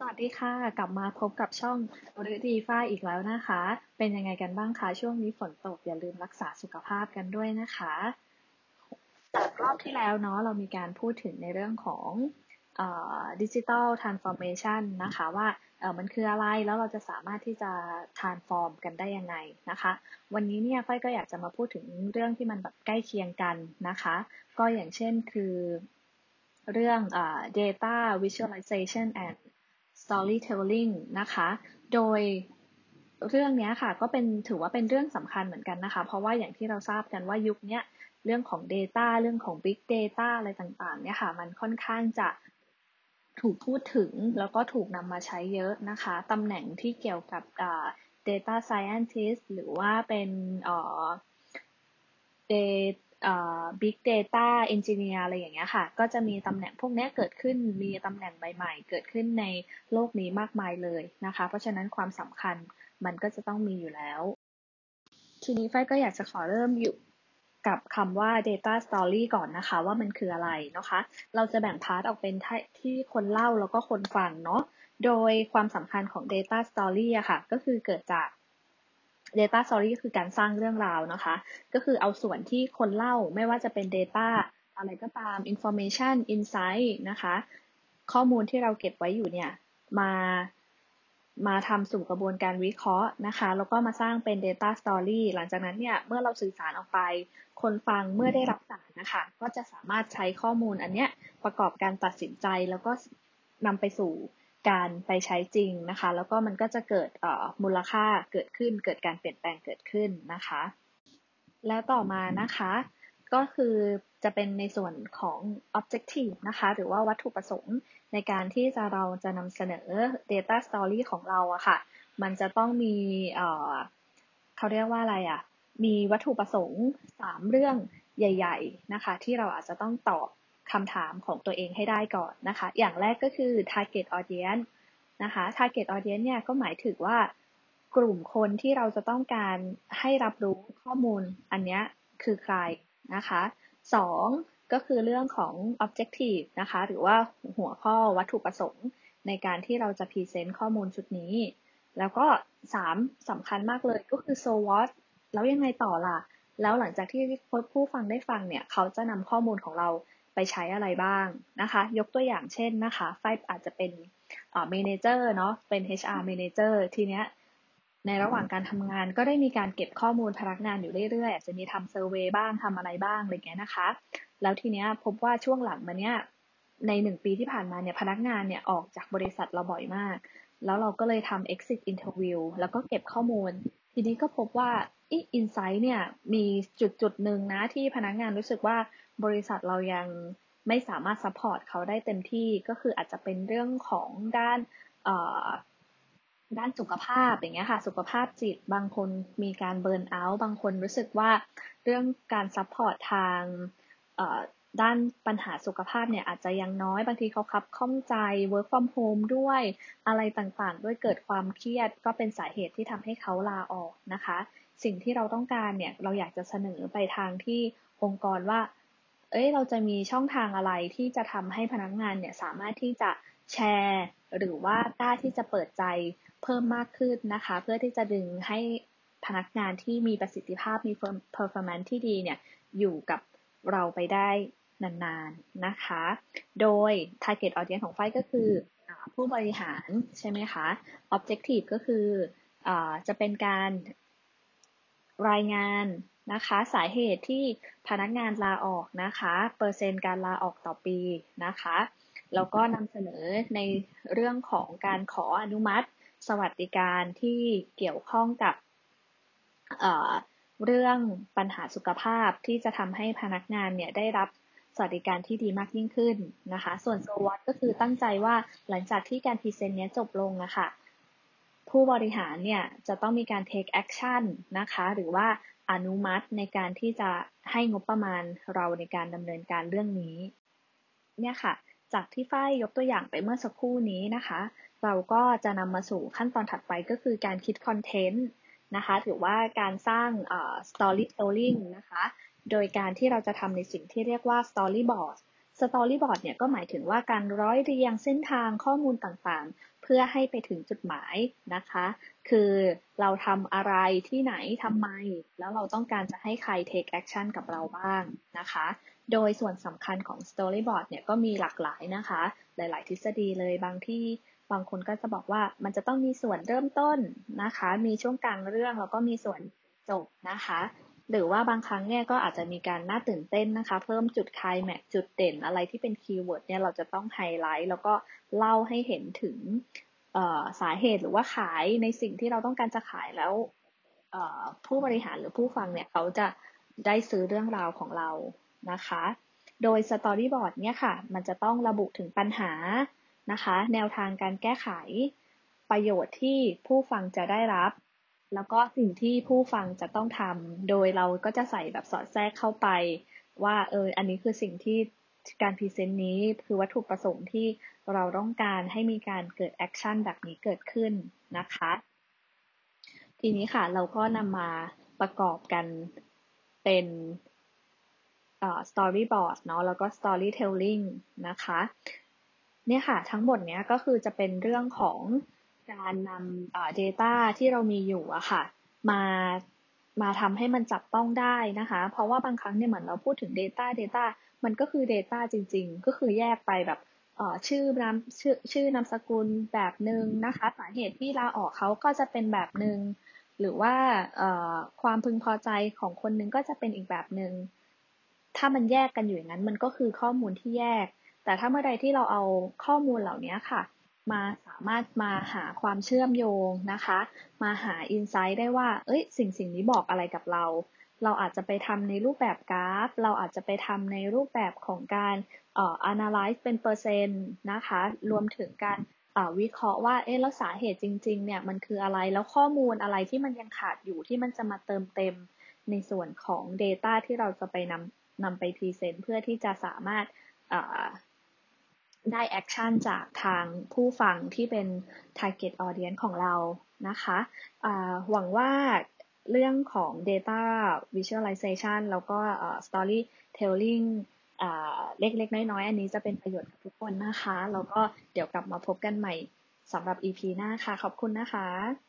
สวัสดีค่ะ กลับมาพบกับช่องบริดีฟ้าอีกแล้วนะคะ เป็นยังไงกันบ้างคะ ช่วงนี้ฝนตกอย่าลืมรักษาสุขภาพกันด้วยนะคะจากรอบที่แล้วเนาะเรามีการพูดถึงในเรื่องของ digital transformation นะคะว่ามันคืออะไรแล้วเราจะสามารถที่จะ transform กันได้ยังไงนะคะ วันนี้เนี่ยฝ้ายก็อยากจะมาพูดถึงเรื่องที่มันแบบใกล้เคียงกันนะคะ ก็อย่างเช่นคือเรื่อง data visualization and storytelling นะคะ โดยเรื่องนี้ค่ะก็เป็นถือว่าเป็นเรื่องสำคัญเหมือนกันนะคะ เพราะว่าอย่างที่เราทราบกันว่ายุคนี้เรื่องของ Data เรื่องของ Big Data อะไรต่างๆเนี่ยค่ะมันค่อนข้างจะถูกพูดถึงแล้วก็ถูกนำมาใช้เยอะนะคะตำแหน่งที่เกี่ยวกับ data scientist หรือว่าเป็น Big Data Engineer อะไรอย่างเงี้ยค่ะ ก็จะมีตำแหน่งพวกนี้เกิดขึ้นมีตำแหน่งใหม่ๆ เกิดขึ้นในโลกนี้มากมายเลยนะคะ เพราะฉะนั้นความสำคัญมันก็จะต้องมีอยู่แล้ว ทีนี้ไฟก็อยากจะขอเริ่มอยู่กับคำว่า data story ก่อนนะคะ ว่ามันคืออะไรนะคะ เราจะแบ่งพาร์ทออกเป็นที่คนเล่าแล้วก็คนฟังเนาะโดยความสำคัญของ data story อะค่ะ ก็คือเกิดจาก Data Story ก็คือการสร้างเรื่องราวนะคะ ก็คือเอาส่วนที่คนเล่าไม่ว่าจะเป็น Data อะไรก็ตาม Information Insight นะคะ ข้อมูลที่เราเก็บไว้อยู่เนี่ยมามาทำสู่กระบวนการวิเคราะห์นะคะ แล้วก็มาสร้างเป็น Data Story หลังจากนั้นเนี่ย เมื่อเราสื่อสารออกไป คนฟังเมื่อได้รับสารนะคะ ก็จะสามารถใช้ข้อมูลอันเนี้ยประกอบการตัดสินใจแล้วก็นำไปสู่ การไปใช้จริงนะคะ แล้วก็มันก็จะเกิดมูลค่าเกิดขึ้น เกิดการเปลี่ยนแปลงเกิดขึ้นนะคะ แล้วต่อมานะคะ ก็คือจะเป็นในส่วนของ objective นะคะ หรือว่าวัตถุประสงค์ในการที่จะเราจะนำเสนอ data story ของเราอะค่ะ มันจะต้องมีเขาเรียกว่าอะไรอะมีวัตถุประสงค์ 3 เรื่องใหญ่ ๆ นะคะ ที่เราอาจจะต้องตอบ คำถามของตัวเองให้ได้ก่อนนะคะ อย่างแรกก็คือ target audience นะคะ target audience เนี่ยก็หมายถึงว่ากลุ่มคนที่เราจะต้องการให้รับรู้ข้อมูลอันนี้คือใครนะคะสองก็คือเรื่องของ objective นะคะ หรือว่าหัวข้อวัตถุประสงค์ในการที่เราจะพรีเซนต์ข้อมูลชุดนี้ แล้วก็สามสำคัญมากเลยก็คือ so what แล้วยังไงต่อล่ะ แล้วหลังจากที่ผู้ฟังได้ฟังเนี่ย เขาจะนำข้อมูลของเรา ไปใช้อะไรบ้างนะคะ ยกตัวอย่างเช่นนะคะไฟอาจจะเป็นเมนเจอร์เนาะเป็น HR manager ทีเนี้ยในระหว่างการทำงานก็ได้มีการเก็บข้อมูลพนักงานอยู่เรื่อยๆอาจจะมีทำเซอร์เวยบ้างทำอะไรบ้างอะไรเงี้ยนะคะ แล้วทีเนี้ยพบว่าช่วงหลังมาเนี้ยในหนึ่งปีที่ผ่านมาเนี่ยพนักงานเนี่ยออกจากบริษัทเราบ่อยมาก แล้วเราก็เลยทำ exit interview แล้วก็เก็บข้อมูล ทีนี้ก็พบว่า insight เนี่ยมีจุดจุดหนึ่งนะที่พนักงานรู้สึกว่าบริษัทเรายังไม่สามารถ support เขาได้เต็มที่ก็คืออาจจะเป็นเรื่องของด้านด้านสุขภาพอย่างเงี้ยค่ะ สุขภาพจิตบางคนมีการ burnout บางคนรู้สึกว่าเรื่องการ support ทาง ด้านปัญหาสุขภาพเนี่ยอาจจะยังน้อยบางทีเขาคับข้องใจ work from home ด้วยอะไรต่างๆ ด้วยเกิดความเครียดก็เป็นสาเหตุที่ทำให้เขาลาออกนะคะ สิ่งที่เราต้องการเนี่ยเราอยากจะเสนอไปทางที่องค์กรว่า เอ้ยเราจะมีช่องทางอะไรที่จะทำให้พนักงานเนี่ยสามารถที่จะแชร์ หรือว่ากล้าที่จะเปิดใจเพิ่มมากขึ้นนะคะ เพื่อที่จะดึงให้พนักงานที่มีประสิทธิภาพมี performance ที่ดีเนี่ยอยู่กับเราไปได้ นานๆนะคะ โดย target audience ของไฟก็คือผู้บริหารใช่ไหมคะ objective ก็คืออจะเป็นการรายงานนะคะ สาเหตุที่พนักงานลาออกนะคะ เปอร์เซ็นต์การลาออกต่อปีนะคะ แล้วก็นำเสนอในเรื่องของการขออนุมัติสวัสดิการที่เกี่ยวข้องกับเเรื่องปัญหาสุขภาพที่จะทำให้พนักงานเนี่ยได้รับ สวัสดิการที่ดีมากยิ่งขึ้นนะคะ ส่วนโซวัตก็คือตั้งใจว่าหลังจากที่การพรีเซนต์นี้จบลงนะคะผู้บริหารเนี่ยจะต้องมีการ take action นะคะ หรือว่าอนุมัติในการที่จะให้งบประมาณเราในการดำเนินการเรื่องนี้ เนี่ยค่ะ จากที่ฝ้ายยกตัวอย่างไปเมื่อสักครู่นี้นะคะ เราก็จะนำมาสู่ขั้นตอนถัดไปก็คือการคิดคอนเทนต์นะคะ หรือว่าการสร้าง storytelling นะคะ โดยการที่เราจะทำในสิ่งที่เรียกว่า storyboard storyboard เนี่ยก็หมายถึงว่าการร้อยเรียงเส้นทางข้อมูลต่างๆ เพื่อให้ไปถึงจุดหมายนะคะ คือเราทำอะไรที่ไหนทำไม แล้วเราต้องการจะให้ใคร take action กับเราบ้างนะคะ โดยส่วนสำคัญของ storyboard เนี่ยก็มีหลากหลายนะคะ หลาย ๆ ทฤษฎีเลยบางที่บางคนก็จะบอกว่ามันจะต้องมีส่วนเริ่มต้นนะคะ มีช่วงกลางเรื่องแล้วก็มีส่วนจบนะคะ หรือว่าบางครั้งเนี่ยก็อาจจะมีการน่าตื่นเต้นนะคะ เพิ่มจุดคลายแม็กจุดเด่นอะไรที่เป็น keyword เนี่ยเราจะต้องไฮไลท์แล้วก็เล่าให้เห็นถึงสาเหตุหรือว่าขายในสิ่งที่เราต้องการจะขายแล้วผู้บริหารหรือผู้ฟังเนี่ยเขาจะได้ซื้อเรื่องราวของเรานะคะ โดย storyboard เนี่ยค่ะ มันจะต้องระบุถึงปัญหานะคะ แนวทางการแก้ไข ประโยชน์ที่ผู้ฟังจะได้รับ แล้วก็สิ่งที่ผู้ฟังจะต้องทำโดยเราก็จะใส่แบบสอดแทรกเข้าไป ว่าเอออันนี้คือสิ่งที่การ present นี้คือวัตถุประสงค์ที่เราต้องการให้มีการเกิด action แบบนี้เกิดขึ้นนะคะ ทีนี้ค่ะเราก็นำมาประกอบกันเป็นstoryboard เนาะแล้วก็ storytelling นะคะ เนี่ยค่ะทั้งหมดเนี้ยก็คือจะเป็นเรื่องของ การนำ data ที่เรามีอยู่อะค่ะ มามาทำให้มันจับต้องได้นะคะ เพราะว่าบางครั้งเนี่ยเหมือนเราพูดถึง data data มันก็คือ data จริง ๆ ก็คือแยกไปแบบชื่อนามชื่อชื่อนามสกุลแบบหนึ่งนะคะสาเหตุที่ลาออกเขาก็จะเป็นแบบหนึ่งหรือว่าความพึงพอใจของคนนึงก็จะเป็นอีกแบบหนึ่งถ้ามันแยกกันอยู่อย่างนั้น มันก็คือข้อมูลที่แยก แต่ถ้าเมื่อใดที่เราเอาข้อมูลเหล่านี้ค่ะ มาสามารถมาหาความเชื่อมโยงนะคะ มาหาอินไซต์ได้ว่า เอ้ย สิ่งสิ่งนี้บอกอะไรกับเรา เราอาจจะไปทำในรูปแบบกราฟ เราอาจจะไปทำในรูปแบบของการเอ่อ analyze เป็นเปอร์เซ็นต์นะคะ รวมถึงการวิเคราะห์ว่า เอ๊ะ แล้วสาเหตุจริง ๆ เนี่ย มันคืออะไร แล้วข้อมูลอะไรที่มันยังขาดอยู่ที่มันจะมาเติมเต็มในส่วนของ Data ที่เราจะไปนำนำไป present เพื่อที่จะสามารถ ได้ action จากทางผู้ฟังที่เป็น target audience ของเรานะคะหวังว่าเรื่องของ data visualization แล้วก็ storytelling เล็กๆ น้อยๆ อันนี้จะเป็นประโยชน์กับทุกคนนะคะ แล้วก็เดี๋ยวกลับมาพบกันใหม่สำหรับ EP หน้าค่ะ ขอบคุณนะคะ